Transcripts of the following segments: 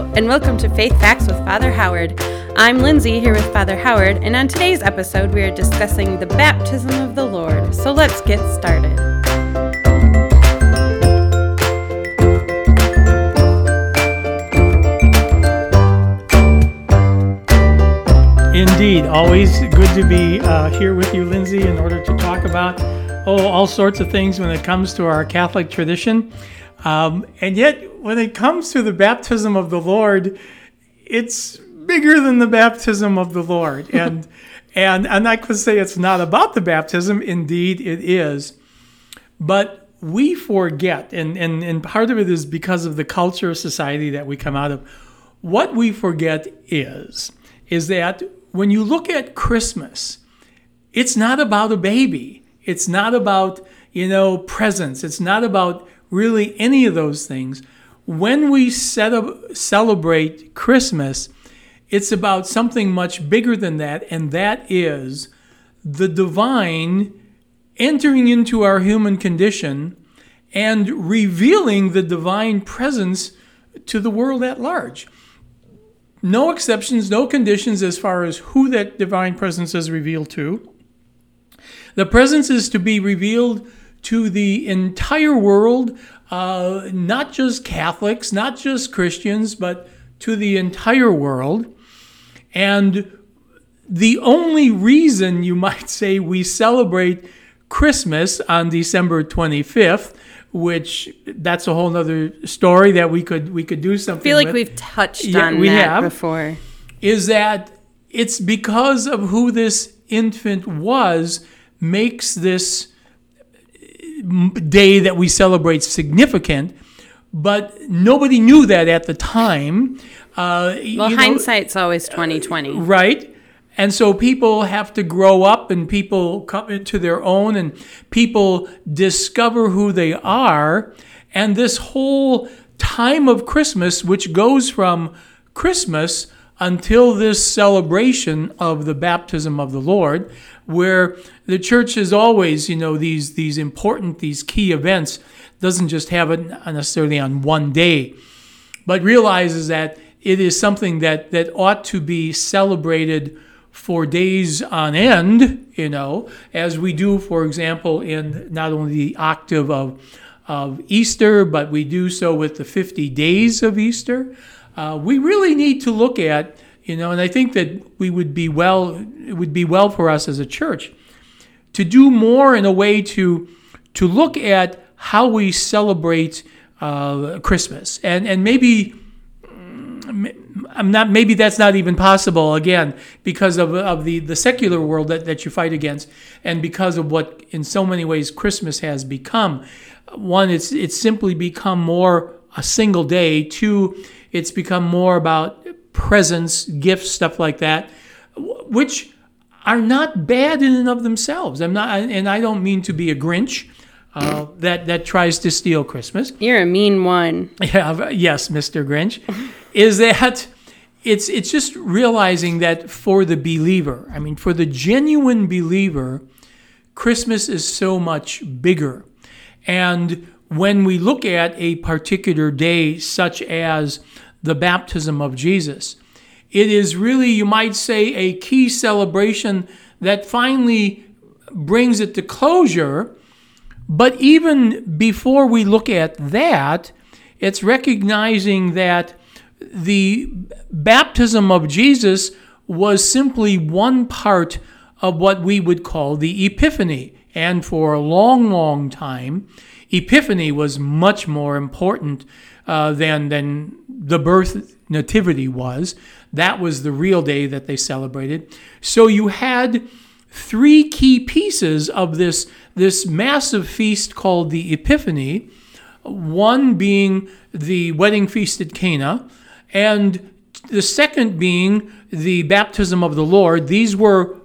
And welcome to Faith Facts with Father Howard. I'm Lindsay here with Father Howard, and on today's episode, we are discussing the baptism of the Lord. So let's get started. Indeed, always good to be uh, here with you, Lindsay, in order to talk about oh all sorts of things when it comes to our Catholic tradition. Um, and yet, when it comes to the baptism of the Lord, it's bigger than the baptism of the Lord. And and and I could say it's not about the baptism. Indeed, it is. But we forget, and, and, and part of it is because of the culture of society that we come out of. What we forget is, is that when you look at Christmas, it's not about a baby. It's not about, you know, presents. It's not about really any of those things. When we set celebrate Christmas, it's about something much bigger than that, and that is the divine entering into our human condition and revealing the divine presence to the world at large. No exceptions, no conditions as far as who that divine presence is revealed to. The presence is to be revealed to the entire world, uh, not just Catholics, not just Christians, but to the entire world. And the only reason you might say we celebrate Christmas on December 25th, which that's a whole other story that we could we could do something. I feel like with, we've touched Yeah, on we that have. before. is that it's because of who this infant was makes this day that we celebrate significant. But nobody knew that at the time. Uh, Well, you know, hindsight's always 2020. Right. And so people have to grow up and people come into their own and people discover who they are. And this whole time of Christmas, which goes from Christmas until this celebration of the baptism of the Lord, where the church is always, you know, these these important, these key events, doesn't just have it necessarily on one day but realizes that it is something that, that ought to be celebrated for days on end, you know, as we do, for example, in not only the octave of, of Easter, but we do so with the 50 days of Easter. Uh, we really need to look at, you know, and I think that we would be well, it would be well for us as a church to do more in a way to to look at how we celebrate uh, Christmas, and and maybe mm, I'm not maybe that's not even possible again because of, of the, the secular world that, that you fight against and because of what in so many ways Christmas has become. One, it's it's simply become more a single day. Two, it's become more about presents, gifts, stuff like that, which are not bad in and of themselves. I'm not, and I don't mean to be a Grinch uh, that that tries to steal Christmas. You're a mean one. Yeah, yes, Mr. Grinch, is that it's it's just realizing that for the believer, I mean, for the genuine believer, Christmas is so much bigger. And when we look at a particular day, such as the baptism of Jesus, it is really, you might say, a key celebration that finally brings it to closure. But even before we look at that, it's recognizing that the baptism of Jesus was simply one part of what we would call the Epiphany. And for a long, long time, Epiphany was much more important uh, than, than the birth nativity was. That was the real day that they celebrated. So you had three key pieces of this, this massive feast called the Epiphany, one being the wedding feast at Cana, and the second being the baptism of the Lord. These were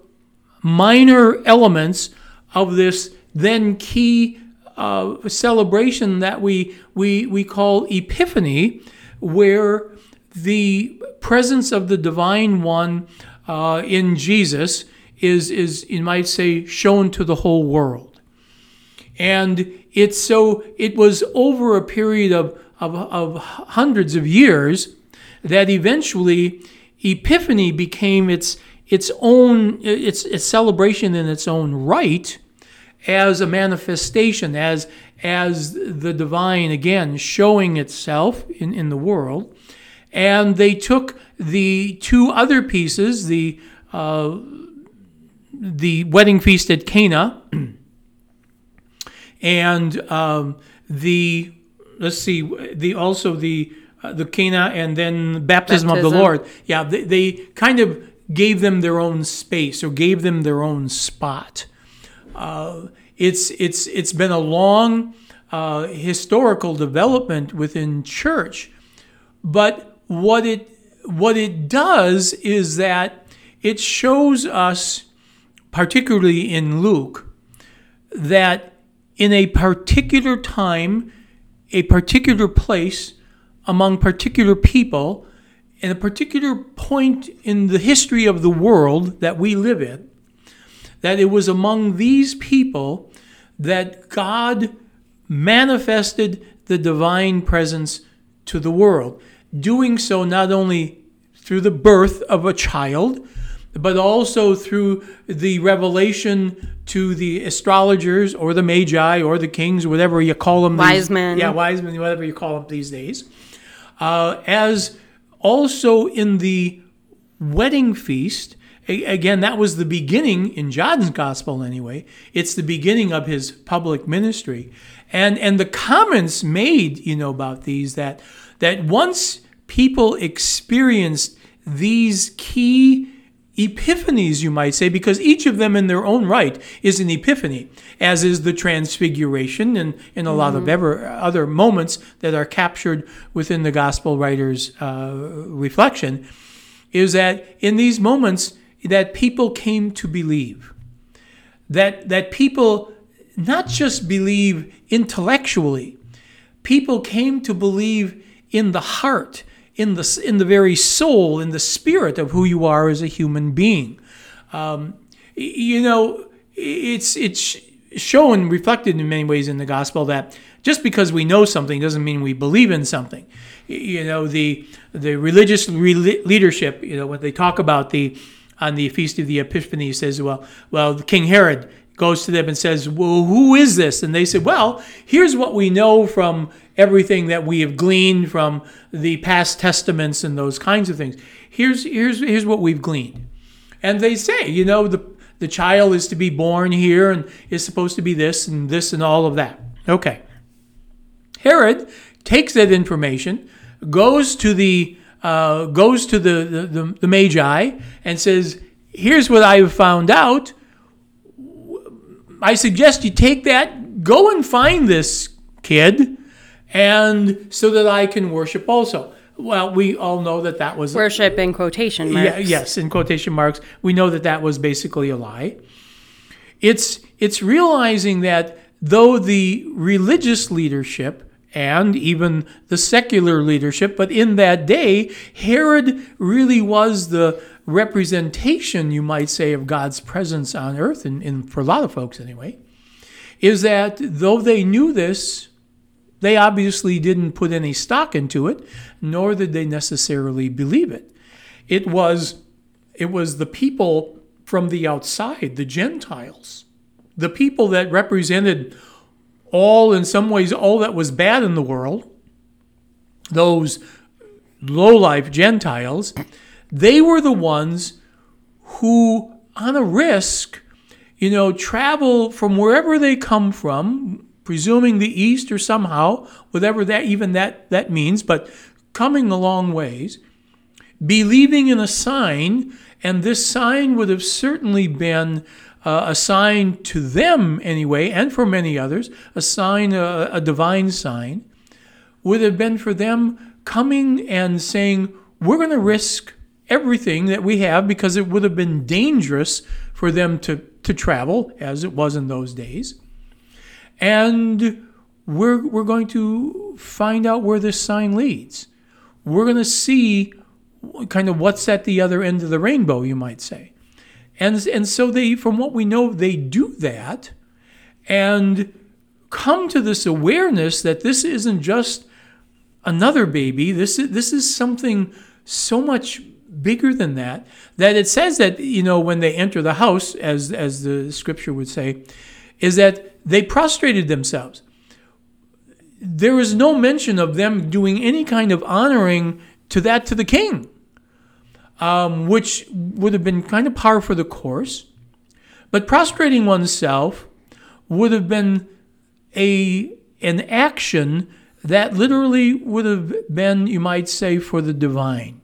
minor elements of this then key uh, celebration that we, we, we call Epiphany, where the presence of the Divine One uh, in Jesus is, is, you might say, shown to the whole world. And it's so, it was over a period of, of, of hundreds of years that eventually Epiphany became its its own its, its celebration in its own right as a manifestation, as as the divine again showing itself in, in the world. And they took the two other pieces, the uh, the wedding feast at Cana, and um, the let's see, the also the uh, the Cana and then baptism, baptism, of the Lord. Yeah, they, they kind of gave them their own space or gave them their own spot. Uh, it's it's it's been a long uh, historical development within church, but what it what it does is that it shows us, particularly in Luke, that in a particular time, a particular place, among particular people, in a particular point in the history of the world that we live in, that it was among these people that God manifested the divine presence to the world, doing so not only through the birth of a child, but also through the revelation to the astrologers or the magi or the kings, whatever you call them. Wise men. Yeah, wise men, whatever you call them these days. Uh, as also in the wedding feast, again, that was the beginning in John's gospel anyway. It's the beginning of his public ministry. And and the comments made, you know, about these that that once people experienced these key epiphanies, you might say, because each of them in their own right is an epiphany, as is the transfiguration and in a mm-hmm. lot of mm-hmm. ever other moments that are captured within the gospel writer's uh, reflection, is that in these moments that people came to believe, that that people not just believe intellectually, people came to believe in the heart in the in the very soul, in the spirit of who you are as a human being. Um, you know, it's it's shown reflected in many ways in the gospel that just because we know something doesn't mean we believe in something. You know, the the religious re- leadership. You know, when they talk about the on the feast of the Epiphany, says, well, well, King Herod goes to them and says, Well, who is this? And they said, Well, here's what we know from everything that we have gleaned from the past testaments and those kinds of things. Here's, here's, here's what we've gleaned. And they say, you know, the, the child is to be born here and is supposed to be this and this and all of that. Okay. Herod takes that information, goes to the uh, goes to the, the, the, the Magi and says, Here's what I've found out I suggest you take that, go and find this kid, and so that I can worship also. Well, we all know that that was worship in quotation marks. Yeah, yes, in quotation marks. We know that that was basically a lie. It's it's realizing that though the religious leadership and even the secular leadership, but in that day, Herod really was the representation, you might say, of God's presence on earth, and, and for a lot of folks anyway, is that though they knew this, they obviously didn't put any stock into it, nor did they necessarily believe it. It was, it was the people from the outside, the Gentiles, the people that represented all, in some ways, all that was bad in the world, those low life Gentiles they were the ones who, on a risk, you know, travel from wherever they come from, presuming the east or somehow, whatever that even that that means, but coming a long ways, believing in a sign, and this sign would have certainly been uh, a sign to them anyway, and for many others, a sign, uh, a divine sign, would have been for them coming and saying, "We're going to risk everything that we have because it would have been dangerous for them to, to travel as it was in those days. And we're, we're going to find out where this sign leads. We're going to see kind of what's at the other end of the rainbow, you might say. And, and so they, from what we know, they do that and come to this awareness that this isn't just another baby. This is this is something so much bigger than that that it says that you know when they enter the house as as the scripture would say is that they prostrated themselves. There is no mention of them doing any kind of honoring to that to the king um, which would have been kind of par for the course. But prostrating oneself would have been a an action that literally would have been you might say for the divine.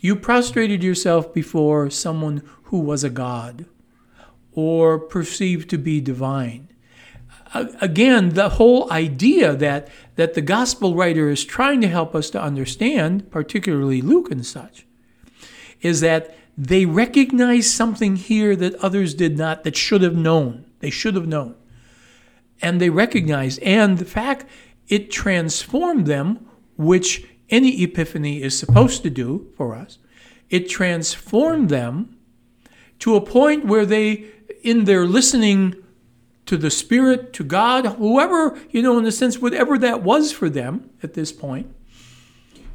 You prostrated yourself before someone who was a god or perceived to be divine. Again, the whole idea that, that the gospel writer is trying to help us to understand, particularly Luke and such, is that they recognize something here that others did not, that should have known. They should have known. And they recognize, and the fact it transformed them, which any epiphany is supposed to do for us, it transformed them to a point where they, in their listening to the Spirit, to God, whoever, you know, in a sense, whatever that was for them at this point,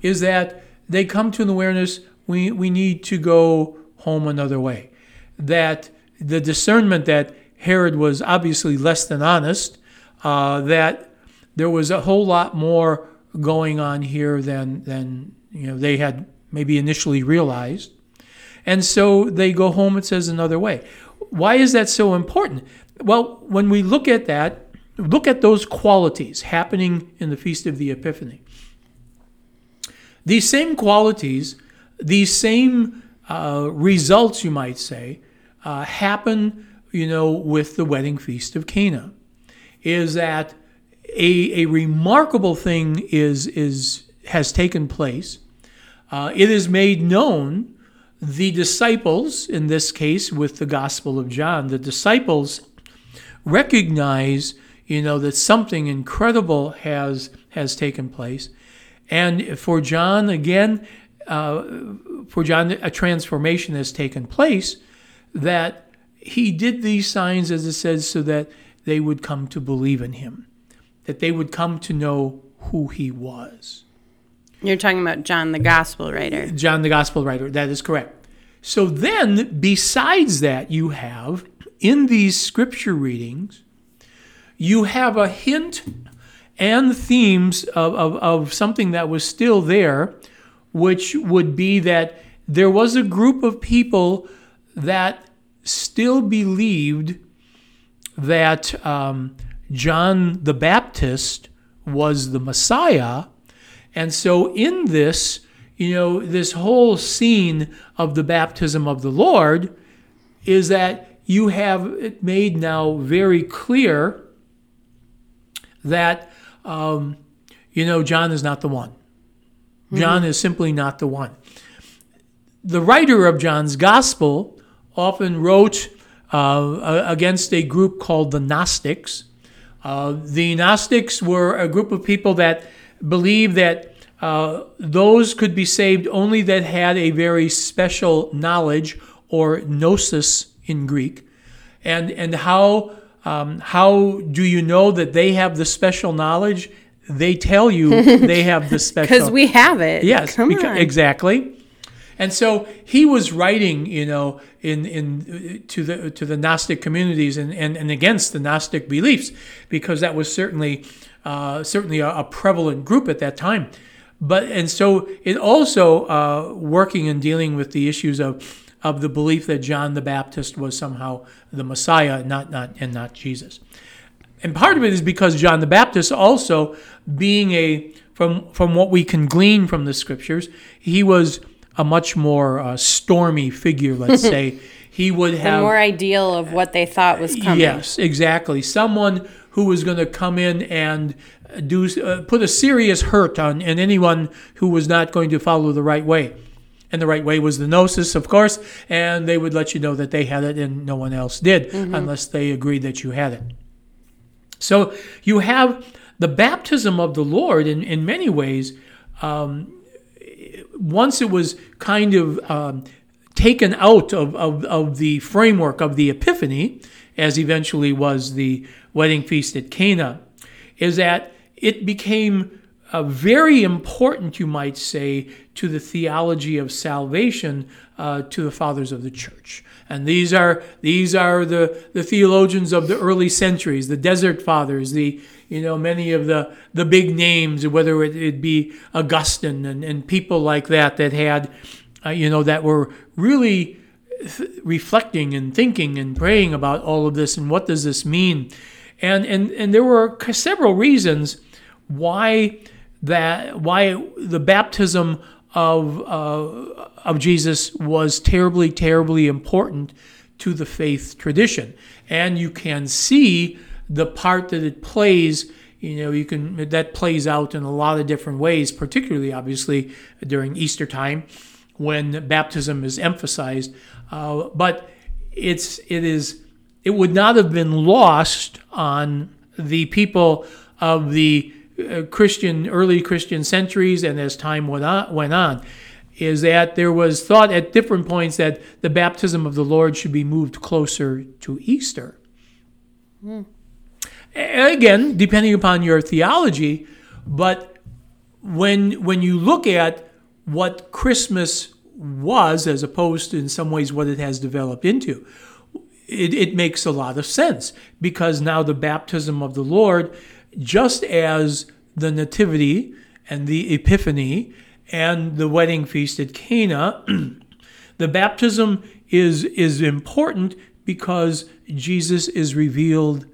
is that they come to an awareness we, we need to go home another way. That the discernment that Herod was obviously less than honest, uh, that there was a whole lot more going on here than than you know they had maybe initially realized. And so they go home, it says another way. Why is that so important? Well, when we look at that, look at those qualities happening in the Feast of the Epiphany. These same qualities, these same uh, results, you might say, uh, happen, you know, with the wedding feast of Cana. Is that a, a remarkable thing is, is, has taken place. Uh, it is made known, the disciples, in this case with the Gospel of John, the disciples recognize, you know, that something incredible has, has taken place. And for John, again, uh, for John, a transformation has taken place that he did these signs, as it says, so that they would come to believe in him that they would come to know who he was. You're talking about John the Gospel writer. John the Gospel writer, that is correct. So then, besides that, you have in these scripture readings, you have a hint and themes of, of, of something that was still there, which would be that there was a group of people that still believed that um, John the Baptist was the Messiah. And so, in this, you know, this whole scene of the baptism of the Lord is that you have it made now very clear that, um, you know, John is not the one. Mm-hmm. John is simply not the one. The writer of John's gospel often wrote uh, against a group called the Gnostics. Uh, the Gnostics were a group of people that believed that uh, those could be saved only that had a very special knowledge or gnosis in Greek. And, and how, um, how do you know that they have the special knowledge? They tell you they have the special. Because we have it. Yes, because, exactly. And so he was writing, you know, in, in to the to the Gnostic communities and, and, and against the Gnostic beliefs, because that was certainly uh, certainly a, a, prevalent group at that time. But and so it also uh, working and dealing with the issues of of the belief that John the Baptist was somehow the Messiah, not not and not Jesus. And part of it is because John the Baptist also being a from from what we can glean from the scriptures, he was a much more uh, stormy figure, let's say, he would have the more ideal of what they thought was coming. Yes, exactly. Someone who was going to come in and do uh, put a serious hurt on and anyone who was not going to follow the right way. And the right way was the gnosis, of course, and they would let you know that they had it and no one else did mm-hmm. unless they agreed that you had it. So you have the baptism of the Lord in, in many ways. Um, once it was kind of um, taken out of, of, of the framework of the Epiphany, as eventually was the wedding feast at Cana, is that it became uh, very important, you might say, to the theology of salvation uh, to the fathers of the church. And these are these are the, the theologians of the early centuries, the desert fathers, the you know many of the the big names, whether it, it be Augustine and, and people like that that had uh, you know that were really th- reflecting and thinking and praying about all of this and what does this mean, and and and there were several reasons why that why the baptism of uh, of Jesus was terribly terribly important to the faith tradition, and you can see the part that it plays. You know, you can that plays out in a lot of different ways, particularly obviously during Easter time when baptism is emphasized. Uh, but it's it is it would not have been lost on the people of the uh, Christian early Christian centuries and as time went on, went on is that there was thought at different points that the baptism of the Lord should be moved closer to Easter. Mm. Again, depending upon your theology, but when when you look at what Christmas was as opposed to in some ways what it has developed into, it, it makes a lot of sense because now the baptism of the Lord just as the Nativity and the Epiphany and the wedding feast at Cana, the baptism is, is important because Jesus is revealed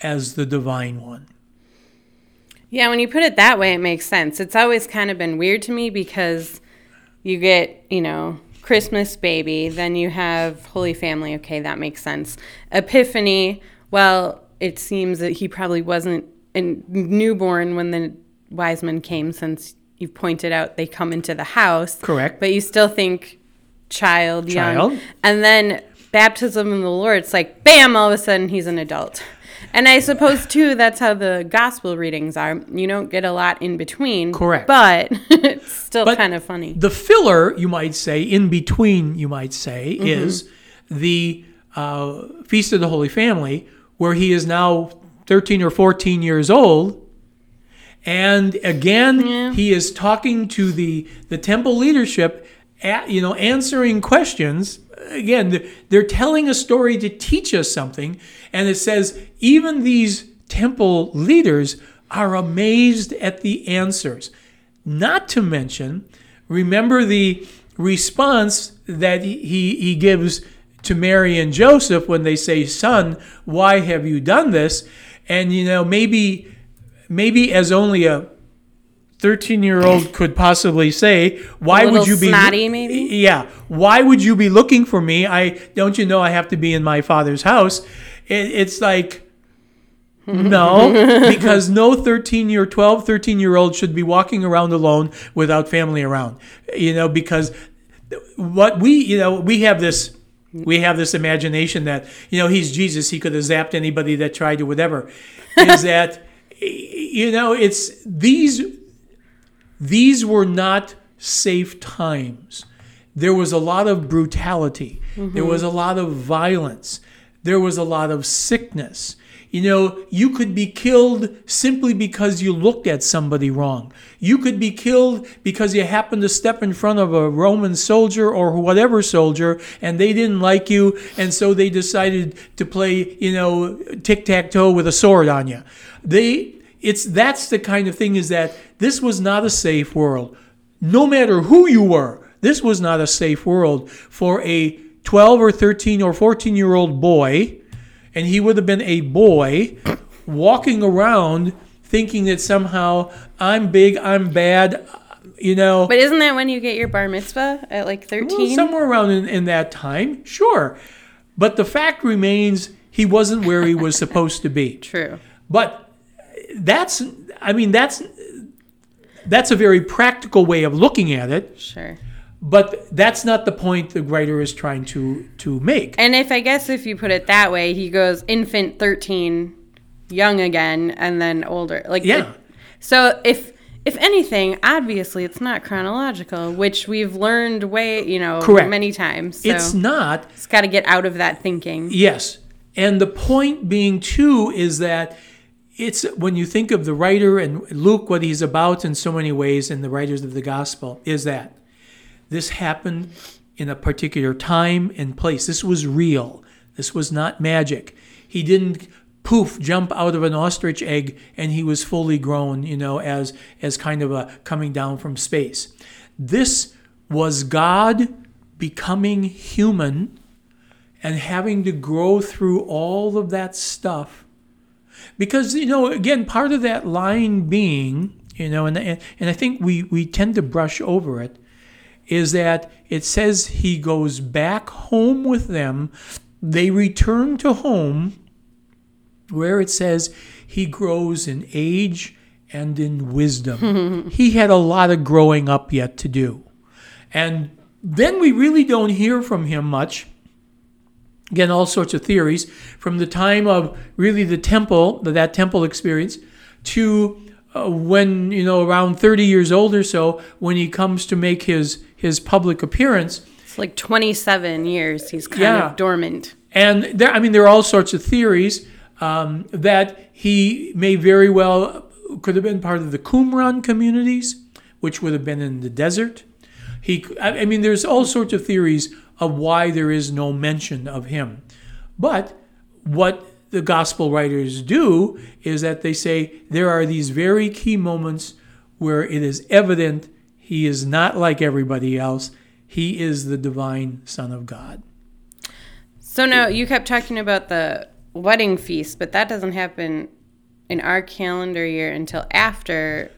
as the divine one. Yeah, when you put it that way, it makes sense. It's always kind of been weird to me because you get, you know, Christmas baby, then you have Holy Family. Okay, that makes sense. Epiphany, well, it seems that he probably wasn't a newborn when the wise men came, since you've pointed out they come into the house. Correct. But you still think child, child. young. And then baptism in the Lord, it's like, bam, all of a sudden he's an adult. And I suppose, too, that's how the gospel readings are. You don't get a lot in between. Correct. But it's still but kind of funny. The filler, you might say, in between, you might say, mm-hmm. is the uh, Feast of the Holy Family, where he is now 13 or 14 years old. And again, yeah. he is talking to the, the temple leadership, at, you know, answering questions. Again, they're telling a story to teach us something. And it says, even these temple leaders are amazed at the answers. Not to mention, remember the response that he, he gives to Mary and Joseph when they say, Son, why have you done this? And you know, maybe maybe as only a 13 year old could possibly say, why would you be snotty, maybe? Yeah. Why would you be looking for me? I don't you know I have to be in my father's house? It, it's like no, because no 13 year, 12, 13 year old should be walking around alone without family around. You know, because what we, you know, we have this we have this imagination that, you know, he's Jesus, he could have zapped anybody that tried to whatever. Is that, you know, it's these, these were not safe times. There was a lot of brutality, mm-hmm. there was a lot of violence, there was a lot of sickness. You know, you could be killed simply because you looked at somebody wrong. You could be killed because you happened to step in front of a Roman soldier or whatever soldier and they didn't like you and so they decided to play, you know, tic-tac-toe with a sword on you. They it's that's the kind of thing is that this was not a safe world. No matter who you were, this was not a safe world for a 12 or 13 or 14 year old boy and he would have been a boy walking around thinking that somehow I'm big, I'm bad, you know. But isn't that when you get your bar mitzvah at like 13? Well, somewhere around in, in that time, sure. But the fact remains he wasn't where he was supposed to be. True. But that's, I mean, that's that's a very practical way of looking at it. Sure. But that's not the point the writer is trying to to make. And if I guess if you put it that way, he goes infant 13, young again, and then older. Like yeah. So if if anything, obviously it's not chronological, which we've learned way you know Correct. many times. So it's not. It's got to get out of that thinking. Yes, and the point being too is that it's when you think of the writer and Luke, what he's about in so many ways, and the writers of the gospel, is that this happened in a particular time and place. This was real. This was not magic. He didn't poof jump out of an ostrich egg and he was fully grown, you know, as as kind of a coming down from space. This was God becoming human and having to grow through all of that stuff. Because, you know, again, part of that line being, you know, and, and, and I think we, we tend to brush over it, is that it says he goes back home with them. They return to home where it says he grows in age and in wisdom. he had a lot of growing up yet to do. And then we really don't hear from him much. Again, all sorts of theories from the time of really the temple, that temple experience, to uh, when, you know, around 30 years old or so, when he comes to make his, his public appearance. It's like 27 years he's kind Yeah. of dormant. And there, I mean, there are all sorts of theories um, that he may very well could have been part of the Qumran communities, which would have been in the desert. He, I I mean, there's all sorts of theories of why there is no mention of him. But what the gospel writers do is that they say there are these very key moments where it is evident he is not like everybody else. He is the divine Son of God. So now you kept talking about the wedding feast, but that doesn't happen in our calendar year until after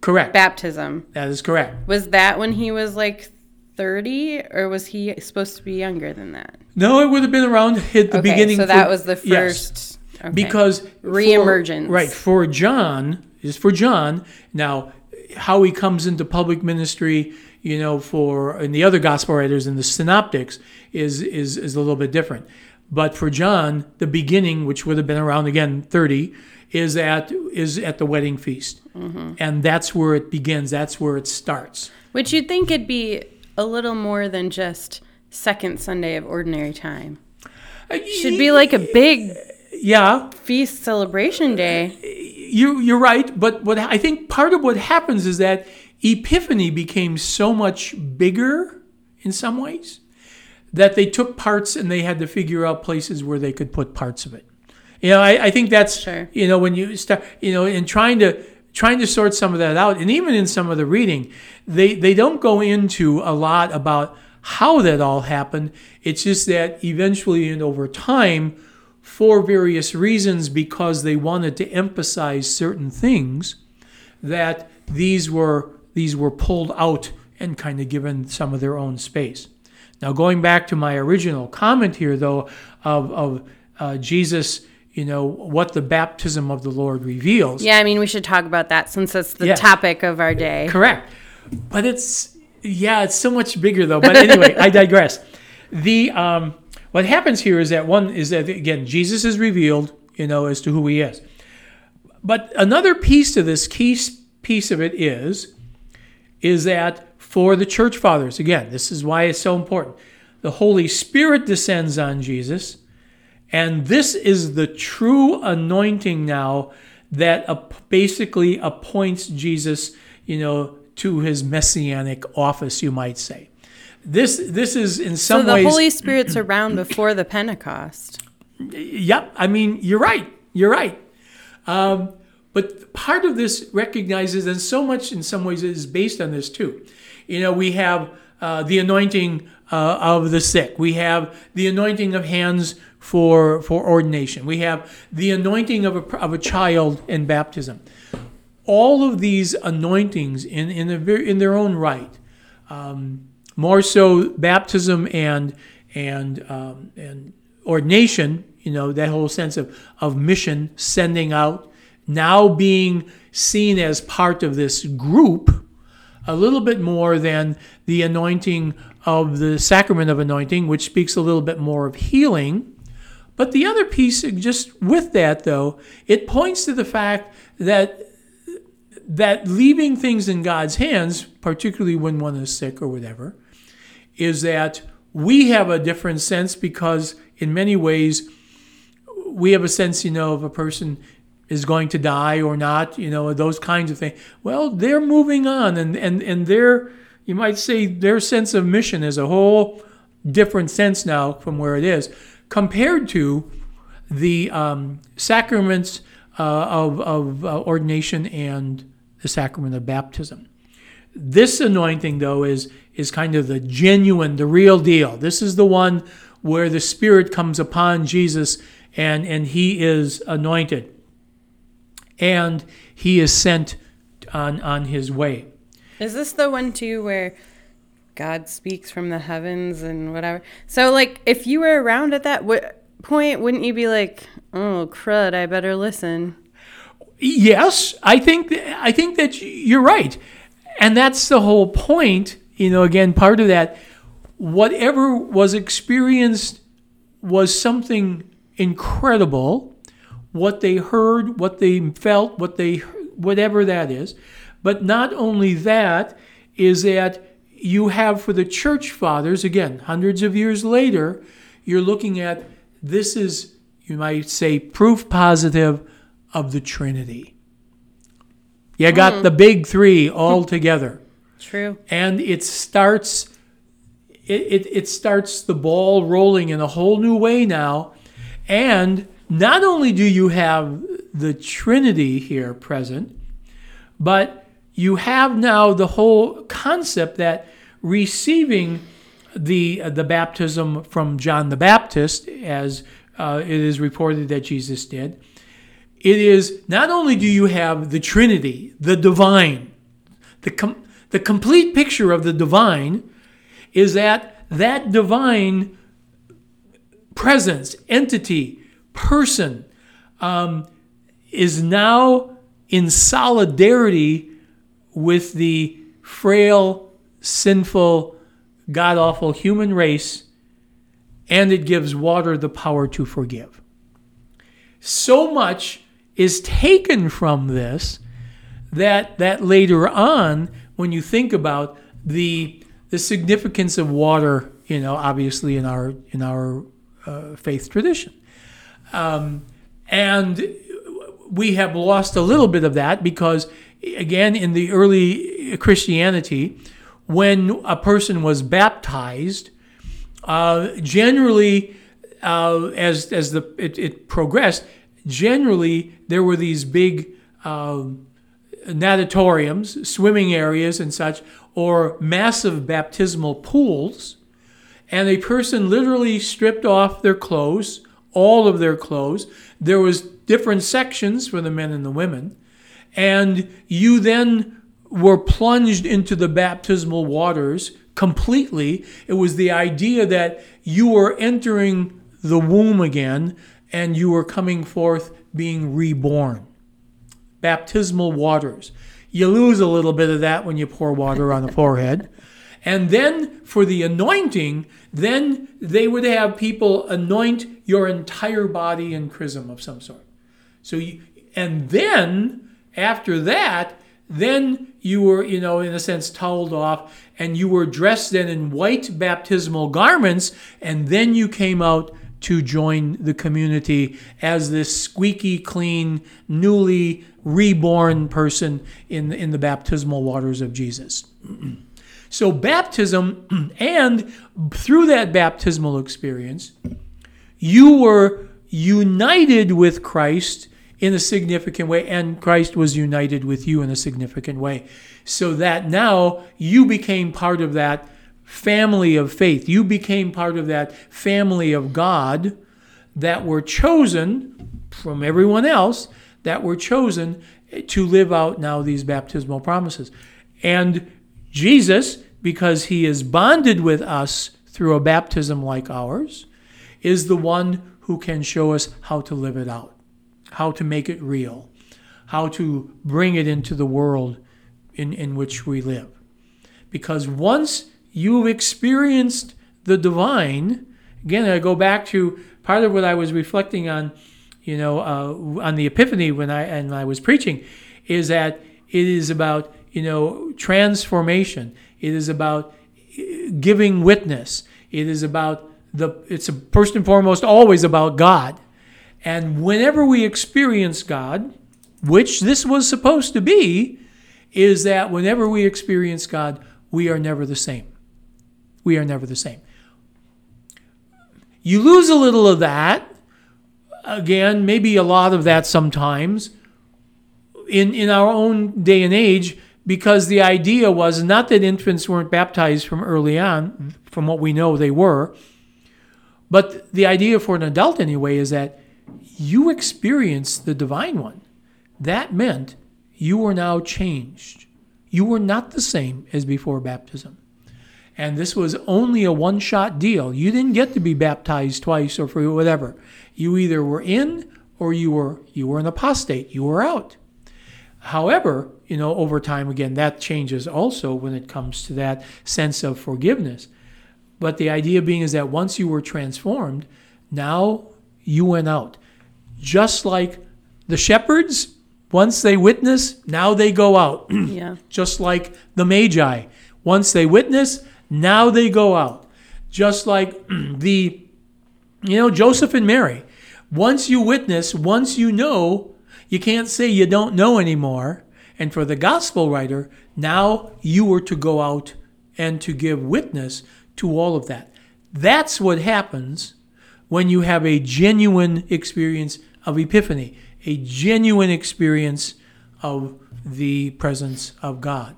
Correct. baptism. That is correct. Was that when he was like 30 or was he supposed to be younger than that? No, it would have been around at the Okay, beginning. so for- that was the yes. first okay. because for- Reemergence. right for John is for John. Now, how he comes into public ministry, you know, for and the other gospel writers and the synoptics is is is a little bit different. But for John, the beginning, which would have been around again thirty, is at is at the wedding feast, Mm-hmm. and that's where it begins. That's where it starts. Which you'd think it'd be a little more than just second Sunday of ordinary time. Uh, Should be like a big Yeah, feast celebration day. you you're right, but what I think part of what happens is that Epiphany became so much bigger in some ways that they took parts and they had to figure out places where they could put parts of it. You know, I, I think that's Sure. you know when you start you know in trying to trying to sort some of that out, and even in some of the reading, they they don't go into a lot about how that all happened. It's just that eventually and over time, for various reasons, because they wanted to emphasize certain things, that these were these were pulled out and kind of given some of their own space. Now, going back to my original comment here, though, of, of uh, Jesus, you know, what the baptism of the Lord reveals. Yeah, I mean, we should talk about that since it's the Yes. topic of our day. Correct. But it's, yeah, it's so much bigger, though. But anyway, I digress. The, um, what happens here is that one is that, again, Jesus is revealed, you know, as to who he is. But another piece to this key piece of it is, is that for the church fathers, again, this is why it's so important. The Holy Spirit descends on Jesus, and this is the true anointing now that basically appoints Jesus, you know, to his messianic office, you might say. This this is in So some the ways Holy Spirit's around before the Pentecost. Yep. I mean, you're right. You're right. Um, but part of this recognizes, and so much in some ways is based on this too. You know, we have uh, the anointing uh, of the sick. We have the anointing of hands for for ordination. We have the anointing of a, of a child in baptism. All of these anointings in in, a, in their own right um, more so baptism and and um, and ordination you know that whole sense of of mission sending out now being seen as part of this group a little bit more than the anointing of the sacrament of anointing which speaks a little bit more of healing. But the other piece just with that though it points to the fact that that leaving things in God's hands, particularly when one is sick or whatever, is that we have a different sense because in many ways we have a sense, you know, of a person is going to die or not, you know, those kinds of things. Well, they're moving on, and and and their you might say their sense of mission is a whole different sense now from where it is compared to the um, sacraments uh, of, of uh, ordination and the sacrament of baptism. This anointing, though, is is kind of the genuine, the real deal. This is the one where the Spirit comes upon Jesus and and he is anointed and he is sent on on his way. Is this the one too where God speaks from the heavens and whatever? So like if you were around at that w- point, wouldn't you be like, "Oh crud, I better listen." Yes, I think th- I think that you're right. And that's the whole point, you know, again part of that whatever was experienced was something incredible what they heard, what they felt, what they whatever that is. But not only that is that you have for the church fathers again, hundreds of years later, you're looking at this is you might say proof positive of the Trinity. You got mm. the big 3 all together. True. And it starts it, it, it starts the ball rolling in a whole new way now. And not only do you have the Trinity here present, but you have now the whole concept that receiving the uh, the baptism from John the Baptist, as uh, it is reported that Jesus did, it is not only do you have the Trinity, the divine, the com- the complete picture of the divine is that that divine presence, entity, person um, is now in solidarity with the frail, sinful, god awful human race, and it gives water the power to forgive. So much is taken from this that that later on, when you think about the the significance of water, you know, obviously in our in our uh, faith tradition, um, and we have lost a little bit of that because, again, in the early Christianity, when a person was baptized, uh, generally, uh, as as the it, it, progressed, generally there were these big uh, natatoriums, swimming areas, and such, or massive baptismal pools, and a person literally stripped off their clothes, all of their clothes. There was different sections for the men and the women. And you then were plunged into the baptismal waters completely. It was the idea that you were entering the womb again and you were coming forth being reborn. Baptismal waters. You lose a little bit of that when you pour water on the forehead. And then for the anointing, then they would have people anoint your entire body in chrism of some sort. So you, and then after that, then you were, you know, in a sense, toweled off, and you were dressed then in white baptismal garments, and then you came out to join the community as this squeaky clean, newly reborn person in, in the baptismal waters of Jesus. So, baptism, and through that baptismal experience, you were united with Christ in a significant way, and Christ was united with you in a significant way. So that now you became part of that family of faith. You became part of that family of God that were chosen from everyone else, that were chosen to live out now these baptismal promises. And Jesus, because he is bonded with us through a baptism like ours, is the one who can show us how to live it out, how to make it real, how to bring it into the world in, in which we live. Because once you've experienced the divine, again, I go back to part of what I was reflecting on, you know, uh, on the Epiphany when I and I was preaching, is that it is about you know, transformation. It is about uh, giving witness. It is about the, it's first and foremost always about God. And whenever we experience God, which this was supposed to be, is that whenever we experience God, we are never the same. We are never the same. You lose a little of that. Again, maybe a lot of that sometimes in, in our own day and age, because the idea was not that infants weren't baptized from early on, from what we know they were, but the idea for an adult anyway is that you experienced the divine one. That meant you were now changed. You were not the same as before baptism. And this was only a one shot deal. You didn't get to be baptized twice or for whatever. You either were in or you were you were an apostate. You were out. However, you know, over time again that changes also when it comes to that sense of forgiveness. But the idea being is that once you were transformed, now you went out. Just like the shepherds, once they witness, now they go out. Yeah. Just like the magi, once they witness, now they go out. Just like the, you know, Joseph and Mary. Once you witness, once you know, you can't say you don't know anymore. And for the gospel writer, now you were to go out and to give witness to all of that. That's what happens when you have a genuine experience of epiphany, a genuine experience of the presence of God.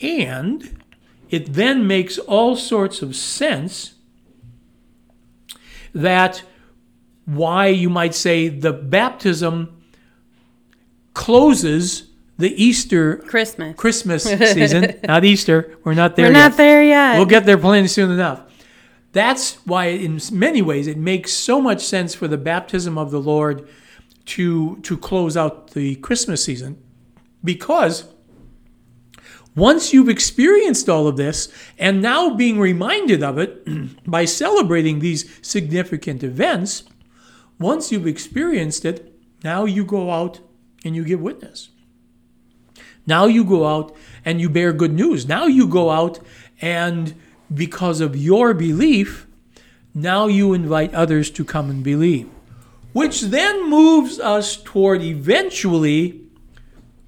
And it then makes all sorts of sense that why you might say the baptism closes the Easter Christmas. Christmas season, not Easter. We're not there We're yet. not there yet. We'll get there plenty soon enough. That's why, in many ways, it makes so much sense for the baptism of the Lord to to close out the Christmas season, because once you've experienced all of this and now being reminded of it by celebrating these significant events, once you've experienced it, now you go out and you give witness. Now you go out and you bear good news. Now you go out and because of your belief, now you invite others to come and believe. Which then moves us toward eventually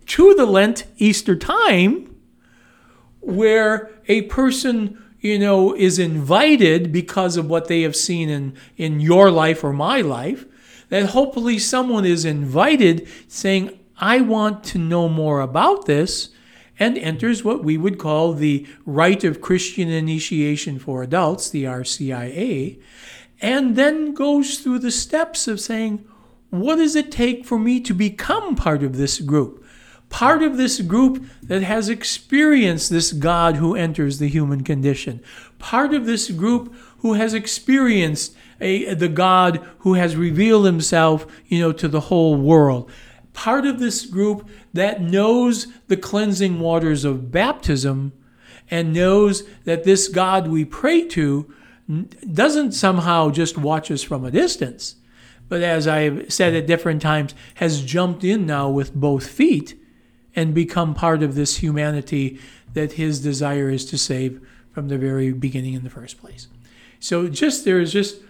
to the Lent Easter time where a person you know is invited because of what they have seen in in your life or my life that hopefully someone is invited saying i want to know more about this and enters what we would call the rite of christian initiation for adults the rcia and then goes through the steps of saying what does it take for me to become part of this group? Part of this group that has experienced this God who enters the human condition, part of this group who has experienced a, the God who has revealed himself, you know, to the whole world. Part of this group that knows the cleansing waters of baptism and knows that this God we pray to doesn't somehow just watch us from a distance, but as I've said at different times, has jumped in now with both feet and become part of this humanity that his desire is to save from the very beginning in the first place. So just there's just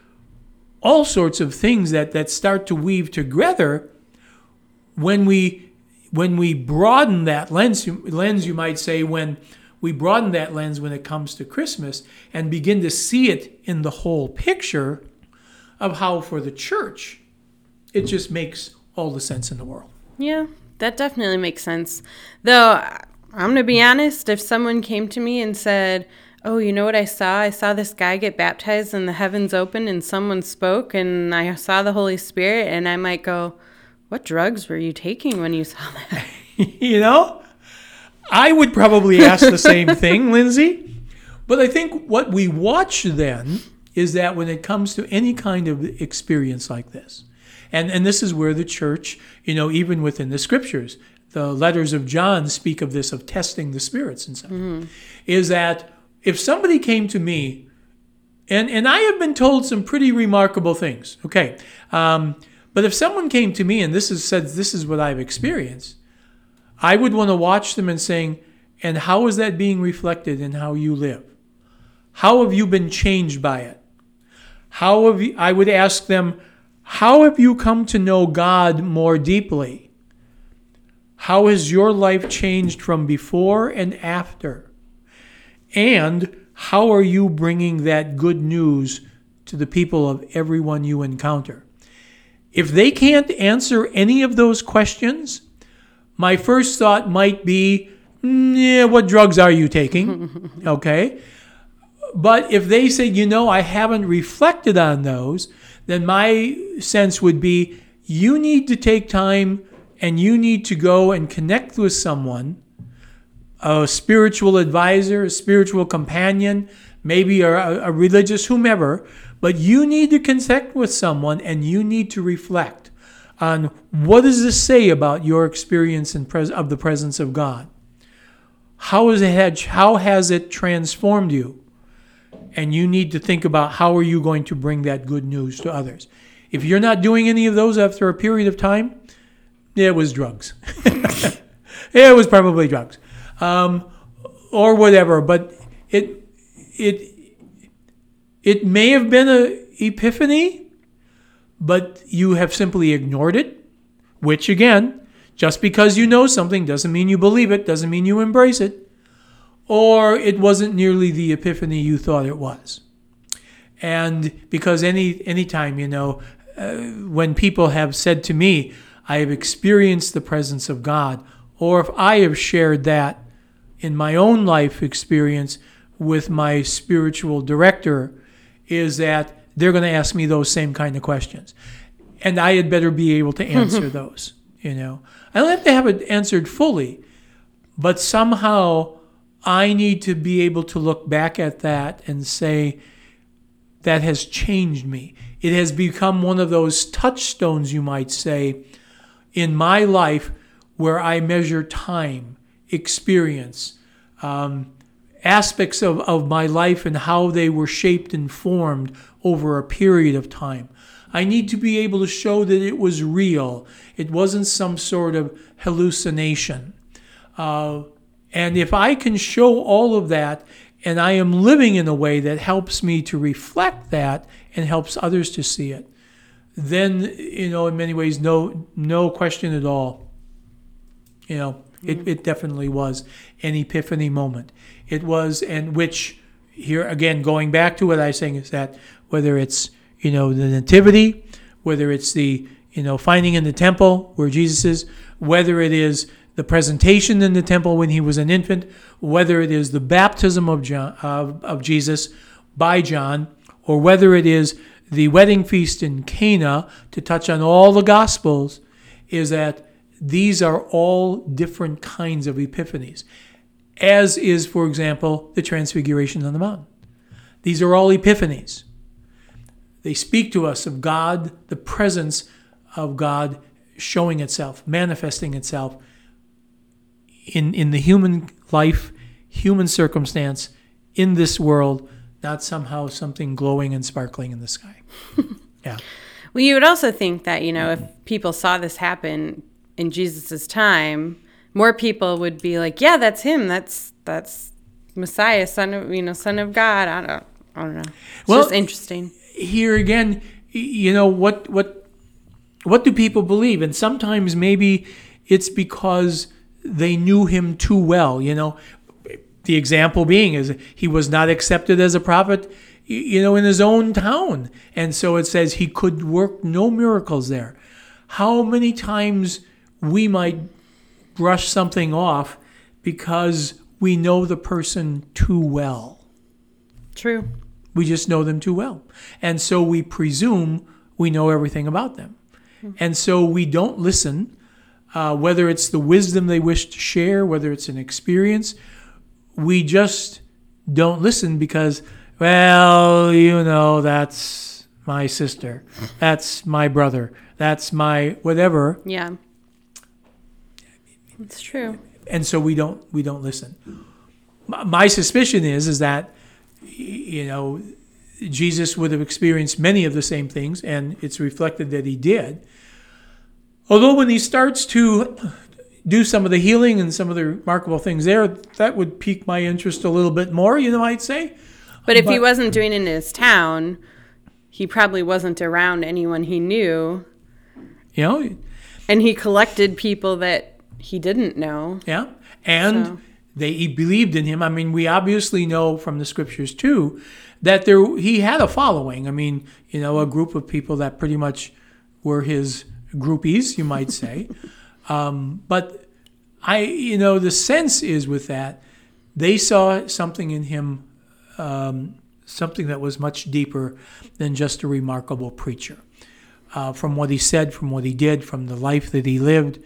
all sorts of things that, that start to weave together when we when we broaden that lens lens you might say when we broaden that lens when it comes to Christmas and begin to see it in the whole picture of how for the church it just makes all the sense in the world. Yeah, that definitely makes sense. Though, I'm going to be honest, if someone came to me and said, Oh, you know what I saw? I saw this guy get baptized and the heavens opened and someone spoke and I saw the Holy Spirit, and I might go, What drugs were you taking when you saw that? you know? I would probably ask the same thing, Lindsay. But I think what we watch then is that when it comes to any kind of experience like this, and, and this is where the church, you know, even within the scriptures, the letters of John speak of this, of testing the spirits and stuff, mm-hmm. is that if somebody came to me, and, and I have been told some pretty remarkable things, okay, um, but if someone came to me and this is said, this is what I've experienced, I would want to watch them and saying, and how is that being reflected in how you live? How have you been changed by it? How have you, I would ask them, how have you come to know God more deeply? How has your life changed from before and after? And how are you bringing that good news to the people of everyone you encounter? If they can't answer any of those questions, my first thought might be, "Mm, yeah, what drugs are you taking? okay. But if they say, you know, I haven't reflected on those, then my sense would be you need to take time and you need to go and connect with someone, a spiritual advisor, a spiritual companion, maybe a, a religious, whomever, but you need to connect with someone and you need to reflect on what does this say about your experience in pres- of the presence of God? How, is it had, how has it transformed you? And you need to think about how are you going to bring that good news to others. If you're not doing any of those after a period of time, it was drugs. it was probably drugs, um, or whatever. But it it it may have been a epiphany, but you have simply ignored it. Which again, just because you know something doesn't mean you believe it, doesn't mean you embrace it, or it wasn't nearly the epiphany you thought it was. And because any any time you know, uh, when people have said to me, I have experienced the presence of God, or if I have shared that in my own life experience with my spiritual director, is that they're going to ask me those same kind of questions. And I had better be able to answer those, you know. I don't have to have it answered fully, but somehow I need to be able to look back at that and say, that has changed me. It has become one of those touchstones, you might say, in my life where I measure time, experience, um, aspects of, of my life and how they were shaped and formed over a period of time. I need to be able to show that it was real. It wasn't some sort of hallucination. Uh, and if I can show all of that, and I am living in a way that helps me to reflect that and helps others to see it, then you know, in many ways, no, no question at all. You know, it, mm. it definitely was an epiphany moment. It was, and which here again, going back to what I was saying is that whether it's you know the nativity, whether it's the you know finding in the temple where Jesus is, whether it is the presentation in the temple when he was an infant, whether it is the baptism of John of, of Jesus by John, or whether it is the wedding feast in Cana to touch on all the gospels, is that these are all different kinds of epiphanies, as is, for example, the Transfiguration on the Mountain. These are all epiphanies. They speak to us of God, the presence of God showing itself, manifesting itself in, in the human life, human circumstance, in this world, not somehow something glowing and sparkling in the sky. yeah. Well, you would also think that, you know, if people saw this happen in Jesus' time, more people would be like, yeah, that's him. That's, that's Messiah, son of, you know, son of God. I don't, I don't know. It's Well, just interesting. here again, you know what what what do people believe? And sometimes maybe it's because they knew him too well. You know, the example being is he was not accepted as a prophet, you know, in his own town, and so it says he could work no miracles there. How many times we might brush something off because we know the person too well. True. We just know them too well. And so we presume we know everything about them. And so we don't listen, uh, whether it's the wisdom they wish to share, whether it's an experience. We just don't listen because, well, you know, that's my sister, that's my brother, that's my whatever. Yeah. It's true. and so we don't we don't listen. My, my suspicion is is that you know Jesus would have experienced many of the same things, and it's reflected that he did. Although when he starts to do some of the healing and some of the remarkable things there, that would pique my interest a little bit more. You know, I'd say. But if he wasn't doing it in his town, he probably wasn't around anyone he knew. You know, And he collected people that he didn't know. Yeah. And So- they believed in him. I mean, we obviously know from the scriptures too that there he had a following. I mean, you know, a group of people that pretty much were his groupies, you might say. um, but I, you know, the sense is with that they saw something in him, um, something that was much deeper than just a remarkable preacher. Uh, from what he said, from what he did, from the life that he lived,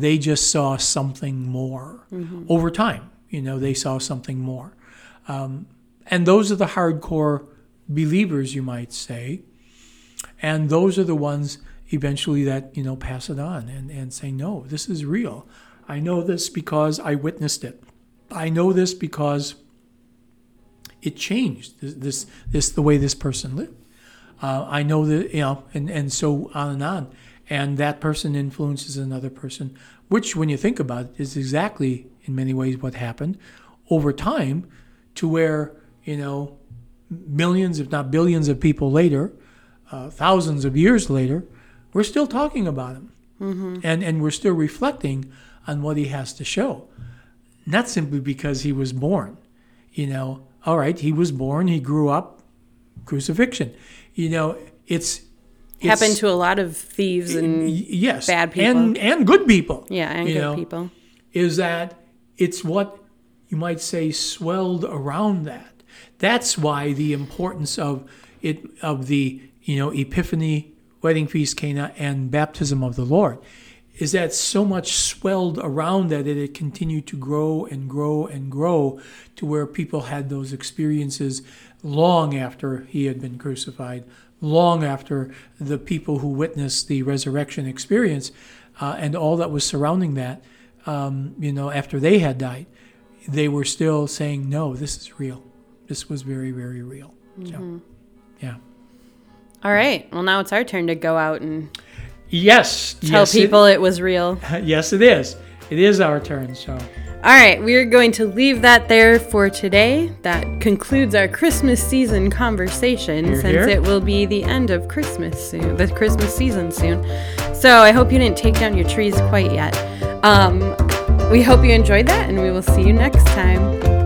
they just saw something more over time. You know, they saw something more. Um, and those are the hardcore believers, you might say. And those are the ones eventually that, you know, pass it on and, and say, no, this is real. I know this because I witnessed it. I know this because it changed this, this, this the way this person lived. Uh, I know that, you know, and, and so on and on. And that person influences another person, which, when you think about it, is exactly in many ways what happened over time to where, you know, millions, if not billions of people later, uh, thousands of years later, we're still talking about him. And, and we're still reflecting on what he has to show. Not simply because he was born. You know, all right, he was born, he grew up, crucifixion. You know, it's, it's Happened to a lot of thieves and yes, bad people. and and good people. yeah, and good know, people. Is that it's what you might say swelled around that. That's why the importance of it of the you know Epiphany, wedding feast, Cana, and baptism of the Lord is that so much swelled around that that it continued to grow and grow and grow to where people had those experiences long after he had been crucified, long after the people who witnessed the resurrection experience uh, and all that was surrounding that, um, you know, after they had died, they were still saying, no, this is real. This was very, very real. So, yeah. All right. Well, now it's our turn to go out and Yes. tell yes, it- people it was real. yes, it is. It is our turn. So, All right, we're going to leave that there for today. That concludes our Christmas season conversation Hear, since hear. it will be the end of Christmas soon, the Christmas season soon. So I hope you didn't take down your trees quite yet. Um, we hope you enjoyed that, and we will see you next time.